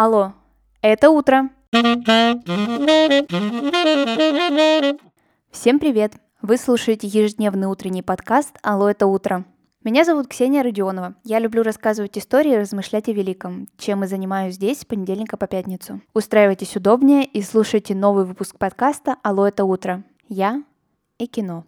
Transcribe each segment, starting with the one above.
Алло, это утро. Всем привет! Вы слушаете ежедневный утренний подкаст «Алло, это утро». Меня зовут Ксения Родионова. Я люблю рассказывать истории и размышлять о великом, чем и занимаюсь здесь с понедельника по пятницу. Устраивайтесь удобнее и слушайте новый выпуск подкаста «Алло, это утро». Я и кино.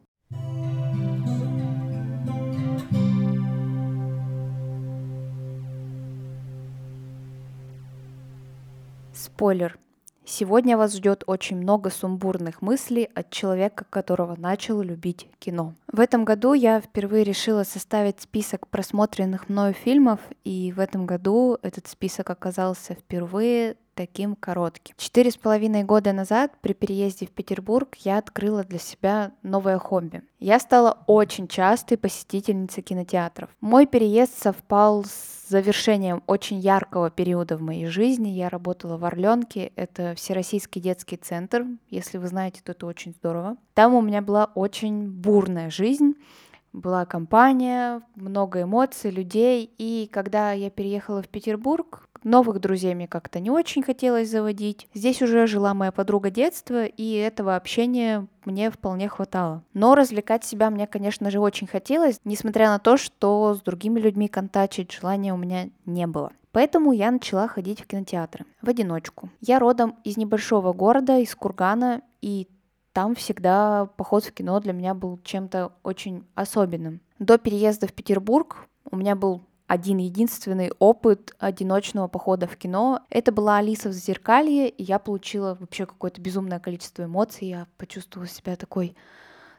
Спойлер. Сегодня вас ждет очень много сумбурных мыслей от человека, которого начал любить кино. В этом году я впервые решила составить список просмотренных мною фильмов, и в этом году этот список оказался впервые таким коротким. Четыре с половиной года назад при переезде в Петербург я открыла для себя новое хобби. Я стала очень частой посетительницей кинотеатров. Мой переезд совпал с завершением очень яркого периода в моей жизни. Я работала в Орленке, это Всероссийский детский центр. Если вы знаете, то это очень здорово. Там у меня была очень бурная жизнь была компания, много эмоций, людей. И когда я переехала в Петербург, новых друзей мне как-то не очень хотелось заводить. Здесь уже жила моя подруга детства, и этого общения мне вполне хватало. Но развлекать себя мне, конечно же, очень хотелось, несмотря на то, что с другими людьми контачить желания у меня не было. Поэтому я начала ходить в кинотеатры в одиночку. Я родом из небольшого города, из Кургана, и там всегда поход в кино для меня был чем-то очень особенным. До переезда в Петербург у меня был один единственный опыт одиночного похода в кино. Это была Алиса в зеркалье, и я получила вообще какое-то безумное количество эмоций. Я почувствовала себя такой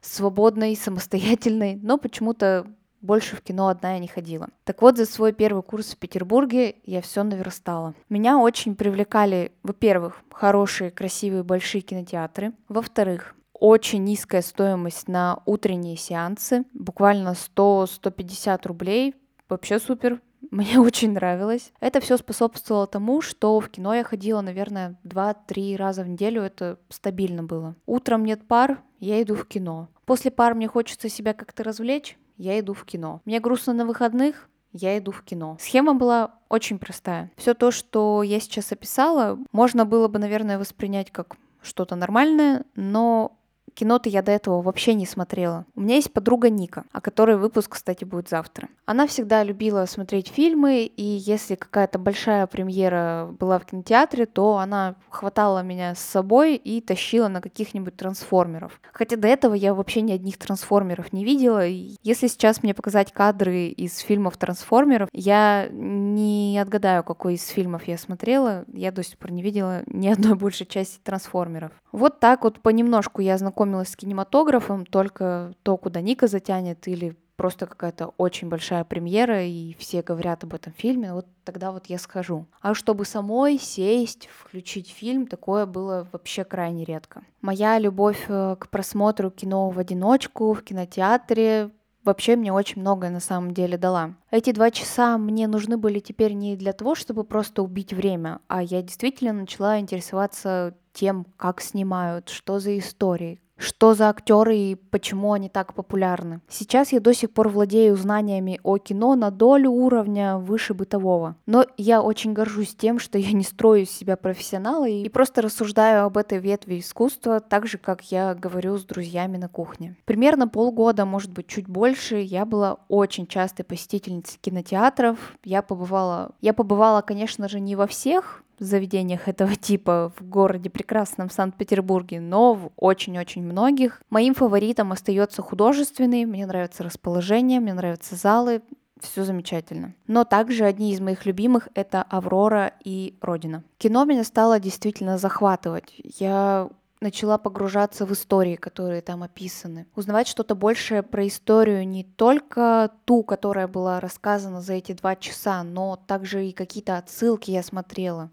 свободной, самостоятельной, но почему-то больше в кино одна я не ходила. Так вот, за свой первый курс в Петербурге я все наверстала. Меня очень привлекали, во-первых, хорошие, красивые, большие кинотеатры. Во-вторых, очень низкая стоимость на утренние сеансы, буквально 100-150 рублей, вообще супер, мне очень нравилось. Это все способствовало тому, что в кино я ходила, наверное, 2-3 раза в неделю. Это стабильно было. Утром нет пар, я иду в кино. После пар мне хочется себя как-то развлечь, я иду в кино. Мне грустно на выходных, я иду в кино. Схема была очень простая. Все то, что я сейчас описала, можно было бы, наверное, воспринять как что-то нормальное, но Кино-то я до этого вообще не смотрела. У меня есть подруга Ника, о которой выпуск, кстати, будет завтра. Она всегда любила смотреть фильмы, и если какая-то большая премьера была в кинотеатре, то она хватала меня с собой и тащила на каких-нибудь трансформеров. Хотя до этого я вообще ни одних трансформеров не видела. И если сейчас мне показать кадры из фильмов трансформеров, я не отгадаю, какой из фильмов я смотрела. Я до сих пор не видела ни одной большей части трансформеров. Вот так вот понемножку я знакома познакомилась с кинематографом только то, куда Ника затянет, или просто какая-то очень большая премьера, и все говорят об этом фильме, вот тогда вот я схожу. А чтобы самой сесть, включить фильм, такое было вообще крайне редко. Моя любовь э, к просмотру кино в одиночку, в кинотеатре, вообще мне очень многое на самом деле дала. Эти два часа мне нужны были теперь не для того, чтобы просто убить время, а я действительно начала интересоваться тем, как снимают, что за истории, что за актеры и почему они так популярны. Сейчас я до сих пор владею знаниями о кино на долю уровня выше бытового. Но я очень горжусь тем, что я не строю из себя профессионала и просто рассуждаю об этой ветви искусства так же, как я говорю с друзьями на кухне. Примерно полгода, может быть, чуть больше, я была очень частой посетительницей кинотеатров. Я побывала, я побывала, конечно же, не во всех, заведениях этого типа в городе прекрасном Санкт-Петербурге, но в очень-очень многих. Моим фаворитом остается художественный, мне нравится расположение, мне нравятся залы, все замечательно. Но также одни из моих любимых — это «Аврора» и «Родина». Кино меня стало действительно захватывать. Я начала погружаться в истории, которые там описаны. Узнавать что-то большее про историю не только ту, которая была рассказана за эти два часа, но также и какие-то отсылки я смотрела.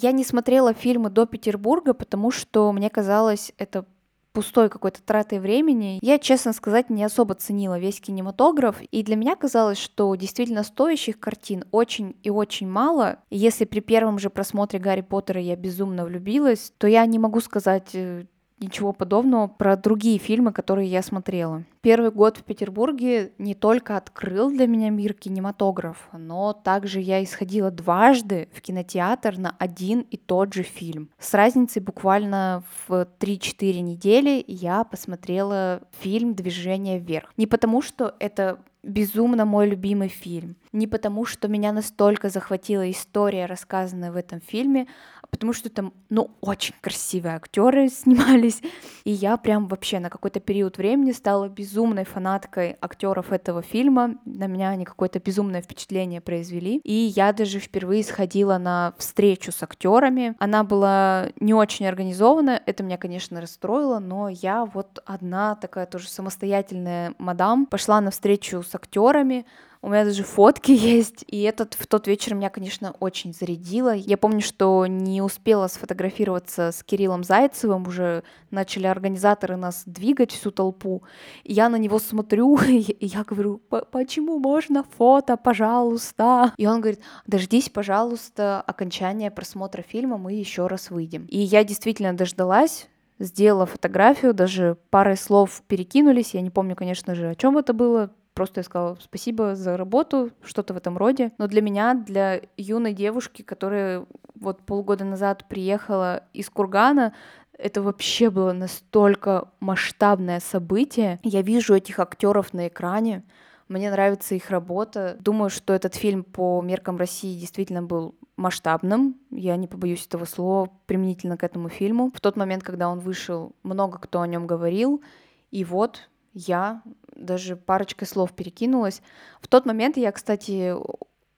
Я не смотрела фильмы до Петербурга, потому что мне казалось это пустой какой-то тратой времени. Я, честно сказать, не особо ценила весь кинематограф, и для меня казалось, что действительно стоящих картин очень и очень мало. Если при первом же просмотре Гарри Поттера я безумно влюбилась, то я не могу сказать, э, ничего подобного про другие фильмы, которые я смотрела. Первый год в Петербурге не только открыл для меня мир кинематографа, но также я исходила дважды в кинотеатр на один и тот же фильм. С разницей буквально в 3-4 недели я посмотрела фильм «Движение вверх». Не потому, что это безумно мой любимый фильм. Не потому, что меня настолько захватила история, рассказанная в этом фильме, а потому что там, ну, очень красивые актеры снимались. И я прям вообще на какой-то период времени стала безумной фанаткой актеров этого фильма. На меня они какое-то безумное впечатление произвели. И я даже впервые сходила на встречу с актерами. Она была не очень организована, это меня, конечно, расстроило, но я вот одна такая тоже самостоятельная мадам пошла на встречу с актерами, у меня даже фотки есть, и этот в тот вечер меня, конечно, очень зарядило. Я помню, что не успела сфотографироваться с Кириллом Зайцевым, уже начали организаторы нас двигать всю толпу. И я на него смотрю, и я говорю, почему можно фото, пожалуйста? И он говорит, дождись, пожалуйста, окончания просмотра фильма, мы еще раз выйдем. И я действительно дождалась, сделала фотографию, даже парой слов перекинулись. Я не помню, конечно же, о чем это было, Просто я сказала спасибо за работу, что-то в этом роде. Но для меня, для юной девушки, которая вот полгода назад приехала из Кургана, это вообще было настолько масштабное событие. Я вижу этих актеров на экране, мне нравится их работа. Думаю, что этот фильм по меркам России действительно был масштабным. Я не побоюсь этого слова применительно к этому фильму. В тот момент, когда он вышел, много кто о нем говорил. И вот я даже парочкой слов перекинулась. В тот момент я, кстати,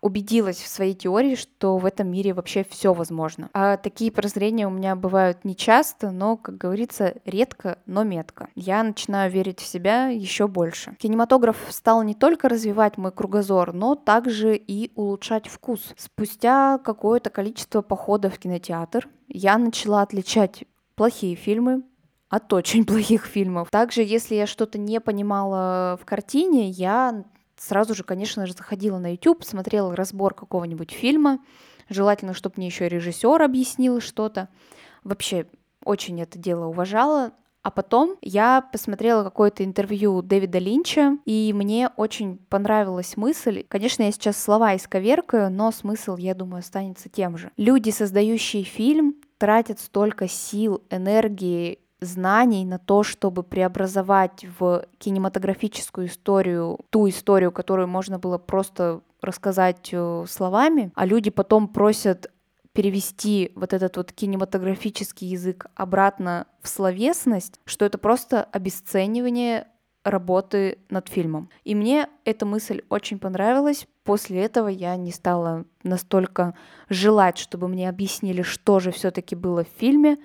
убедилась в своей теории, что в этом мире вообще все возможно. А такие прозрения у меня бывают не часто, но, как говорится, редко, но метко. Я начинаю верить в себя еще больше. Кинематограф стал не только развивать мой кругозор, но также и улучшать вкус. Спустя какое-то количество походов в кинотеатр я начала отличать плохие фильмы, от очень плохих фильмов. Также, если я что-то не понимала в картине, я сразу же, конечно же, заходила на YouTube, смотрела разбор какого-нибудь фильма, желательно, чтобы мне еще режиссер объяснил что-то. Вообще, очень это дело уважала. А потом я посмотрела какое-то интервью Дэвида Линча, и мне очень понравилась мысль. Конечно, я сейчас слова исковеркаю, но смысл, я думаю, останется тем же. Люди, создающие фильм, тратят столько сил, энергии знаний на то, чтобы преобразовать в кинематографическую историю ту историю, которую можно было просто рассказать э, словами, а люди потом просят перевести вот этот вот кинематографический язык обратно в словесность, что это просто обесценивание работы над фильмом. И мне эта мысль очень понравилась. После этого я не стала настолько желать, чтобы мне объяснили, что же все-таки было в фильме,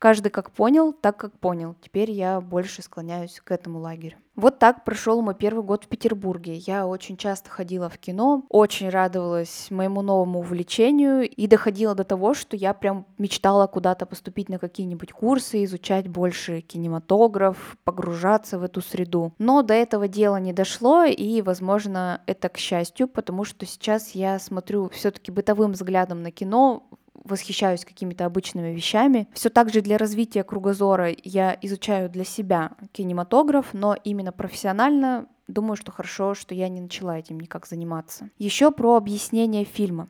Каждый как понял, так как понял. Теперь я больше склоняюсь к этому лагерю. Вот так прошел мой первый год в Петербурге. Я очень часто ходила в кино, очень радовалась моему новому увлечению и доходила до того, что я прям мечтала куда-то поступить на какие-нибудь курсы, изучать больше кинематограф, погружаться в эту среду. Но до этого дела не дошло, и, возможно, это к счастью, потому что сейчас я смотрю все-таки бытовым взглядом на кино восхищаюсь какими-то обычными вещами. Все так же для развития кругозора я изучаю для себя кинематограф, но именно профессионально думаю, что хорошо, что я не начала этим никак заниматься. Еще про объяснение фильма.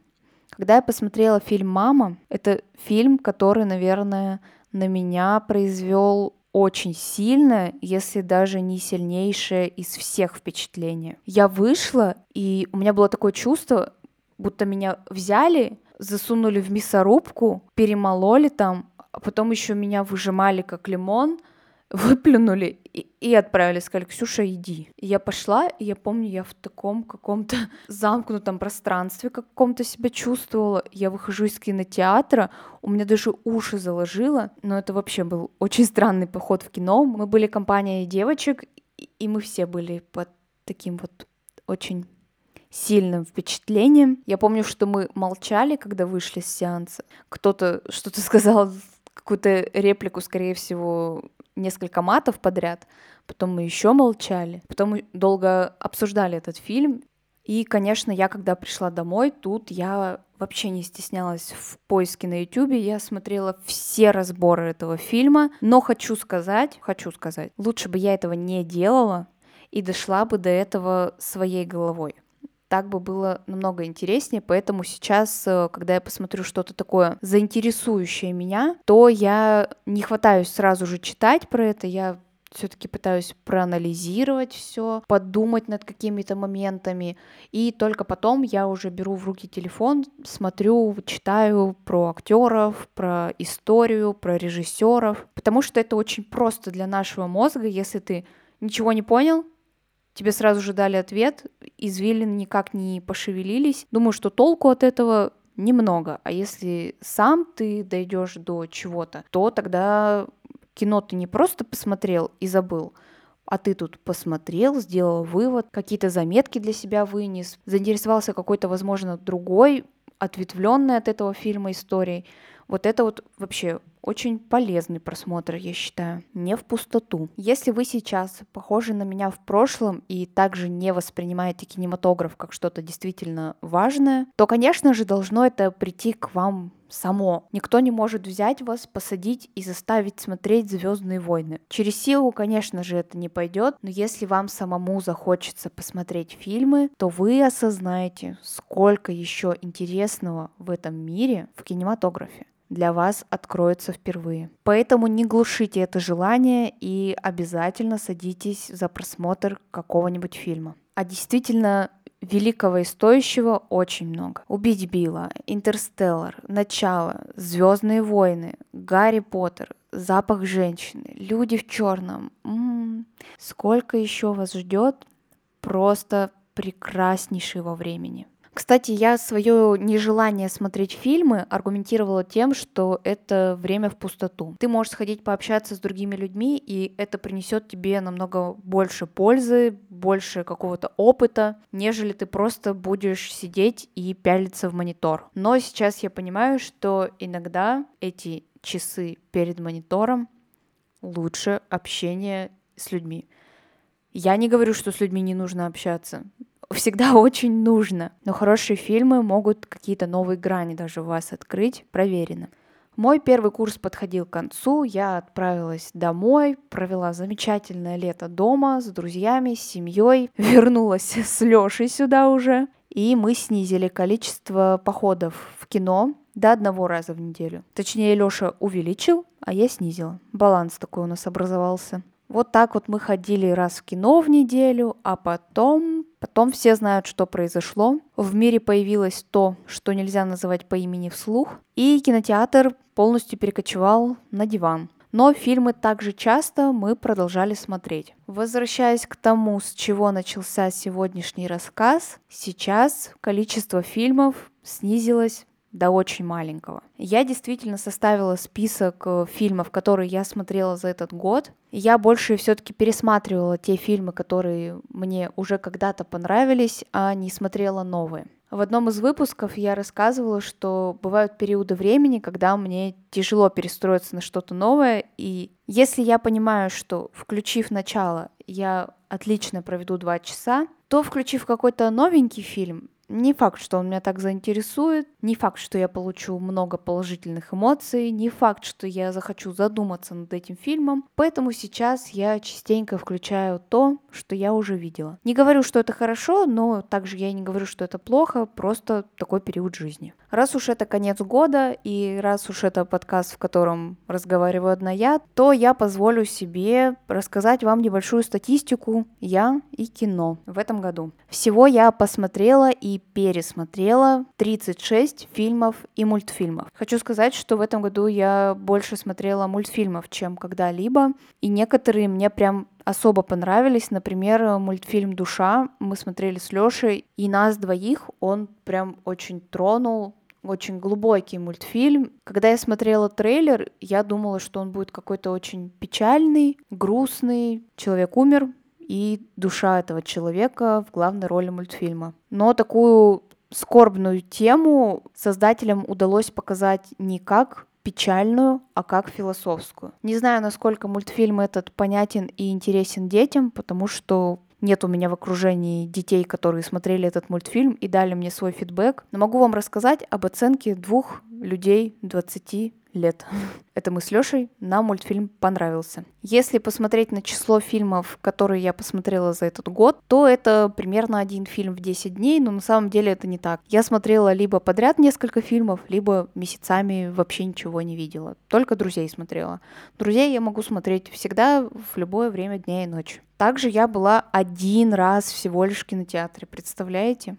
Когда я посмотрела фильм «Мама», это фильм, который, наверное, на меня произвел очень сильное, если даже не сильнейшее из всех впечатлений. Я вышла, и у меня было такое чувство, будто меня взяли, засунули в мясорубку, перемололи там, а потом еще меня выжимали как лимон, выплюнули и, и отправили, сказали, Ксюша, иди. И я пошла, и я помню, я в таком каком-то замкнутом пространстве каком-то себя чувствовала. Я выхожу из кинотеатра, у меня даже уши заложило, но это вообще был очень странный поход в кино. Мы были компанией девочек, и мы все были под таким вот очень сильным впечатлением. Я помню, что мы молчали, когда вышли с сеанса. Кто-то что-то сказал, какую-то реплику, скорее всего, несколько матов подряд. Потом мы еще молчали. Потом мы долго обсуждали этот фильм. И, конечно, я когда пришла домой, тут я вообще не стеснялась в поиске на YouTube. Я смотрела все разборы этого фильма. Но хочу сказать, хочу сказать, лучше бы я этого не делала и дошла бы до этого своей головой так бы было намного интереснее, поэтому сейчас, э, когда я посмотрю что-то такое заинтересующее меня, то я не хватаюсь сразу же читать про это, я все-таки пытаюсь проанализировать все, подумать над какими-то моментами, и только потом я уже беру в руки телефон, смотрю, читаю про актеров, про историю, про режиссеров, потому что это очень просто для нашего мозга, если ты ничего не понял, тебе сразу же дали ответ, извилины никак не пошевелились. Думаю, что толку от этого немного. А если сам ты дойдешь до чего-то, то тогда кино ты не просто посмотрел и забыл, а ты тут посмотрел, сделал вывод, какие-то заметки для себя вынес, заинтересовался какой-то, возможно, другой, ответвленной от этого фильма историей. Вот это вот вообще очень полезный просмотр, я считаю, не в пустоту. Если вы сейчас похожи на меня в прошлом и также не воспринимаете кинематограф как что-то действительно важное, то, конечно же, должно это прийти к вам само. Никто не может взять вас, посадить и заставить смотреть Звездные войны. Через силу, конечно же, это не пойдет, но если вам самому захочется посмотреть фильмы, то вы осознаете, сколько еще интересного в этом мире в кинематографе для вас откроется впервые. Поэтому не глушите это желание и обязательно садитесь за просмотр какого-нибудь фильма. А действительно великого и стоящего очень много. Убить Билла, Интерстеллар, Начало, Звездные войны, Гарри Поттер, Запах женщины, Люди в черном. М-м-м. Сколько еще вас ждет? Просто прекраснейшего времени. Кстати, я свое нежелание смотреть фильмы аргументировала тем, что это время в пустоту. Ты можешь сходить пообщаться с другими людьми, и это принесет тебе намного больше пользы, больше какого-то опыта, нежели ты просто будешь сидеть и пялиться в монитор. Но сейчас я понимаю, что иногда эти часы перед монитором лучше общение с людьми. Я не говорю, что с людьми не нужно общаться всегда очень нужно. Но хорошие фильмы могут какие-то новые грани даже у вас открыть, проверено. Мой первый курс подходил к концу, я отправилась домой, провела замечательное лето дома с друзьями, с семьей, вернулась с Лешей сюда уже, и мы снизили количество походов в кино до одного раза в неделю. Точнее, Леша увеличил, а я снизила. Баланс такой у нас образовался. Вот так вот мы ходили раз в кино в неделю, а потом Потом все знают, что произошло. В мире появилось то, что нельзя называть по имени вслух. И кинотеатр полностью перекочевал на диван. Но фильмы также часто мы продолжали смотреть. Возвращаясь к тому, с чего начался сегодняшний рассказ, сейчас количество фильмов снизилось до очень маленького. Я действительно составила список э, фильмов, которые я смотрела за этот год. Я больше все-таки пересматривала те фильмы, которые мне уже когда-то понравились, а не смотрела новые. В одном из выпусков я рассказывала, что бывают периоды времени, когда мне тяжело перестроиться на что-то новое, и если я понимаю, что включив начало, я отлично проведу два часа, то включив какой-то новенький фильм, не факт, что он меня так заинтересует, не факт, что я получу много положительных эмоций, не факт, что я захочу задуматься над этим фильмом, поэтому сейчас я частенько включаю то, что я уже видела. Не говорю, что это хорошо, но также я не говорю, что это плохо, просто такой период жизни. Раз уж это конец года, и раз уж это подкаст, в котором разговариваю одна я, то я позволю себе рассказать вам небольшую статистику «Я и кино» в этом году. Всего я посмотрела и пересмотрела 36 фильмов и мультфильмов. Хочу сказать, что в этом году я больше смотрела мультфильмов, чем когда-либо, и некоторые мне прям особо понравились. Например, мультфильм «Душа» мы смотрели с Лешей, и нас двоих он прям очень тронул, очень глубокий мультфильм. Когда я смотрела трейлер, я думала, что он будет какой-то очень печальный, грустный. Человек умер, и душа этого человека в главной роли мультфильма. Но такую скорбную тему создателям удалось показать не как печальную, а как философскую. Не знаю, насколько мультфильм этот понятен и интересен детям, потому что нет у меня в окружении детей, которые смотрели этот мультфильм и дали мне свой фидбэк, но могу вам рассказать об оценке двух людей 20 лет. Это мы с Лешей, нам мультфильм понравился. Если посмотреть на число фильмов, которые я посмотрела за этот год, то это примерно один фильм в 10 дней, но на самом деле это не так. Я смотрела либо подряд несколько фильмов, либо месяцами вообще ничего не видела. Только друзей смотрела. Друзей я могу смотреть всегда в любое время дня и ночи. Также я была один раз всего лишь в кинотеатре, представляете?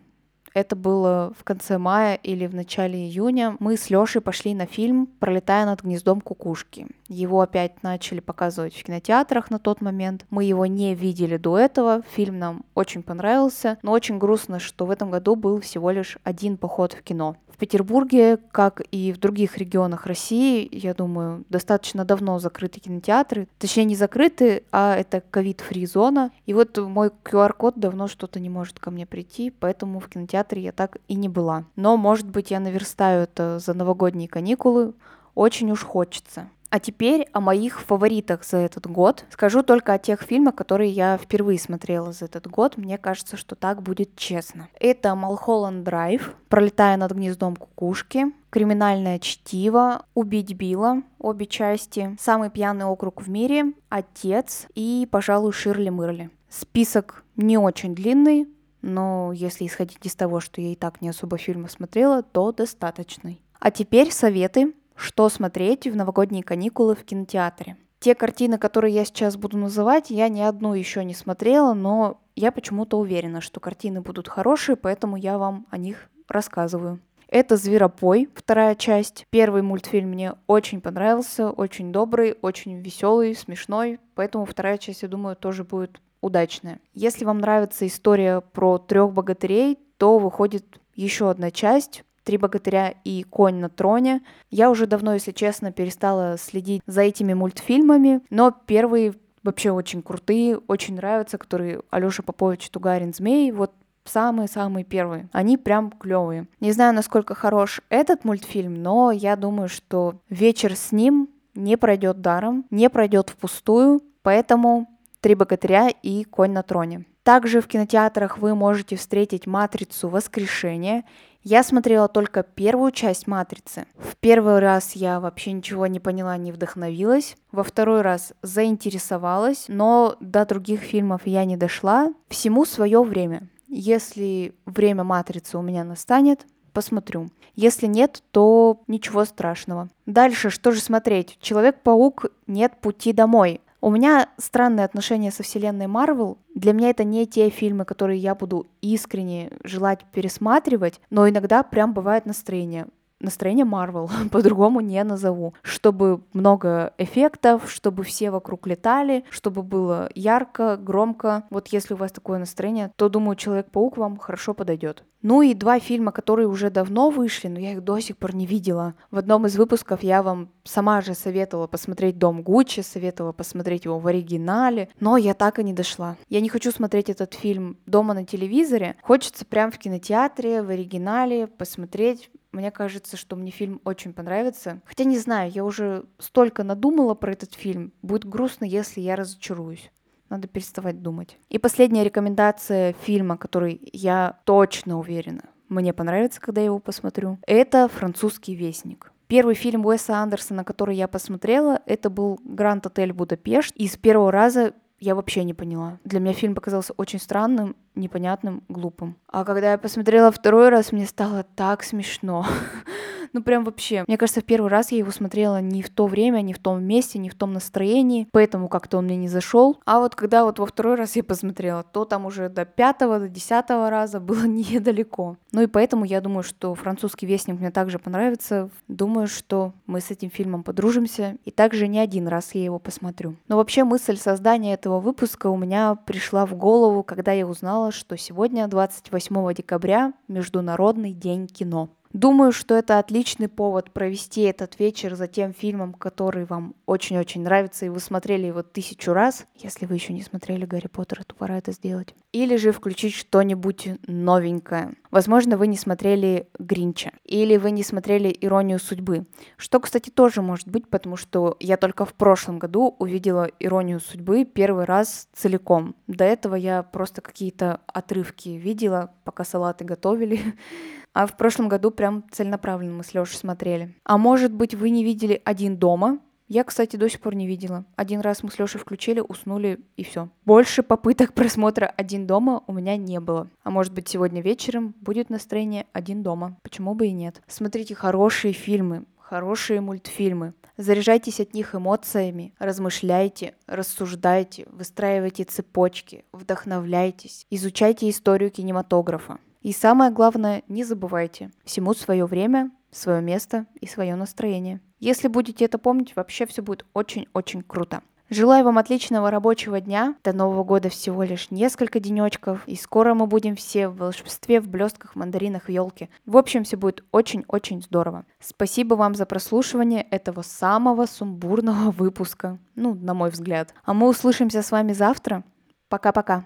Это было в конце мая или в начале июня. Мы с Лешей пошли на фильм «Пролетая над гнездом кукушки». Его опять начали показывать в кинотеатрах на тот момент. Мы его не видели до этого. Фильм нам очень понравился. Но очень грустно, что в этом году был всего лишь один поход в кино. Петербурге, как и в других регионах России, я думаю, достаточно давно закрыты кинотеатры. Точнее, не закрыты, а это ковид-фри зона. И вот мой QR-код давно что-то не может ко мне прийти, поэтому в кинотеатре я так и не была. Но, может быть, я наверстаю это за новогодние каникулы. Очень уж хочется. А теперь о моих фаворитах за этот год. Скажу только о тех фильмах, которые я впервые смотрела за этот год. Мне кажется, что так будет честно. Это «Малхолланд Драйв», «Пролетая над гнездом кукушки», «Криминальное чтиво», «Убить Билла», обе части, «Самый пьяный округ в мире», «Отец» и, пожалуй, «Ширли Мырли». Список не очень длинный, но если исходить из того, что я и так не особо фильмов смотрела, то достаточный. А теперь советы что смотреть в новогодние каникулы в кинотеатре. Те картины, которые я сейчас буду называть, я ни одну еще не смотрела, но я почему-то уверена, что картины будут хорошие, поэтому я вам о них рассказываю. Это «Зверопой», вторая часть. Первый мультфильм мне очень понравился, очень добрый, очень веселый, смешной, поэтому вторая часть, я думаю, тоже будет удачная. Если вам нравится история про трех богатырей, то выходит еще одна часть «Три богатыря» и «Конь на троне». Я уже давно, если честно, перестала следить за этими мультфильмами, но первые вообще очень крутые, очень нравятся, которые Алёша Попович Тугарин Змей, вот самые-самые первые. Они прям клевые. Не знаю, насколько хорош этот мультфильм, но я думаю, что вечер с ним не пройдет даром, не пройдет впустую, поэтому «Три богатыря» и «Конь на троне». Также в кинотеатрах вы можете встретить «Матрицу. Воскрешение» Я смотрела только первую часть «Матрицы». В первый раз я вообще ничего не поняла, не вдохновилась. Во второй раз заинтересовалась, но до других фильмов я не дошла. Всему свое время. Если время «Матрицы» у меня настанет, посмотрю. Если нет, то ничего страшного. Дальше, что же смотреть? Человек-паук «Нет пути домой». У меня странное отношение со вселенной Марвел. Для меня это не те фильмы, которые я буду искренне желать пересматривать, но иногда прям бывает настроение настроение Марвел, по-другому не назову. Чтобы много эффектов, чтобы все вокруг летали, чтобы было ярко, громко. Вот если у вас такое настроение, то, думаю, Человек-паук вам хорошо подойдет. Ну и два фильма, которые уже давно вышли, но я их до сих пор не видела. В одном из выпусков я вам сама же советовала посмотреть «Дом Гуччи», советовала посмотреть его в оригинале, но я так и не дошла. Я не хочу смотреть этот фильм дома на телевизоре, хочется прям в кинотеатре, в оригинале посмотреть мне кажется, что мне фильм очень понравится. Хотя не знаю, я уже столько надумала про этот фильм. Будет грустно, если я разочаруюсь. Надо переставать думать. И последняя рекомендация фильма, который я точно уверена, мне понравится, когда я его посмотрю, это «Французский вестник». Первый фильм Уэса Андерсона, который я посмотрела, это был «Гранд Отель Будапешт». И с первого раза я вообще не поняла. Для меня фильм показался очень странным, непонятным, глупым. А когда я посмотрела второй раз, мне стало так смешно. Ну прям вообще. Мне кажется, в первый раз я его смотрела не в то время, не в том месте, не в том настроении, поэтому как-то он мне не зашел. А вот когда вот во второй раз я посмотрела, то там уже до пятого, до десятого раза было недалеко. Ну и поэтому я думаю, что французский вестник мне также понравится. Думаю, что мы с этим фильмом подружимся. И также не один раз я его посмотрю. Но вообще мысль создания этого выпуска у меня пришла в голову, когда я узнала, что сегодня, 28 декабря, Международный день кино. Думаю, что это отличный повод провести этот вечер за тем фильмом, который вам очень-очень нравится, и вы смотрели его тысячу раз. Если вы еще не смотрели Гарри Поттера, то пора это сделать. Или же включить что-нибудь новенькое. Возможно, вы не смотрели Гринча. Или вы не смотрели Иронию судьбы. Что, кстати, тоже может быть, потому что я только в прошлом году увидела Иронию судьбы первый раз целиком. До этого я просто какие-то отрывки видела, пока салаты готовили. А в прошлом году прям целенаправленно мы с Лешей смотрели. А может быть, вы не видели «Один дома»? Я, кстати, до сих пор не видела. Один раз мы с Лешей включили, уснули и все. Больше попыток просмотра «Один дома» у меня не было. А может быть, сегодня вечером будет настроение «Один дома». Почему бы и нет? Смотрите хорошие фильмы, хорошие мультфильмы. Заряжайтесь от них эмоциями, размышляйте, рассуждайте, выстраивайте цепочки, вдохновляйтесь, изучайте историю кинематографа. И самое главное, не забывайте, всему свое время, свое место и свое настроение. Если будете это помнить, вообще все будет очень-очень круто. Желаю вам отличного рабочего дня. До Нового года всего лишь несколько денечков. И скоро мы будем все в волшебстве, в блестках, мандаринах, елке. В общем, все будет очень-очень здорово. Спасибо вам за прослушивание этого самого сумбурного выпуска. Ну, на мой взгляд. А мы услышимся с вами завтра. Пока-пока.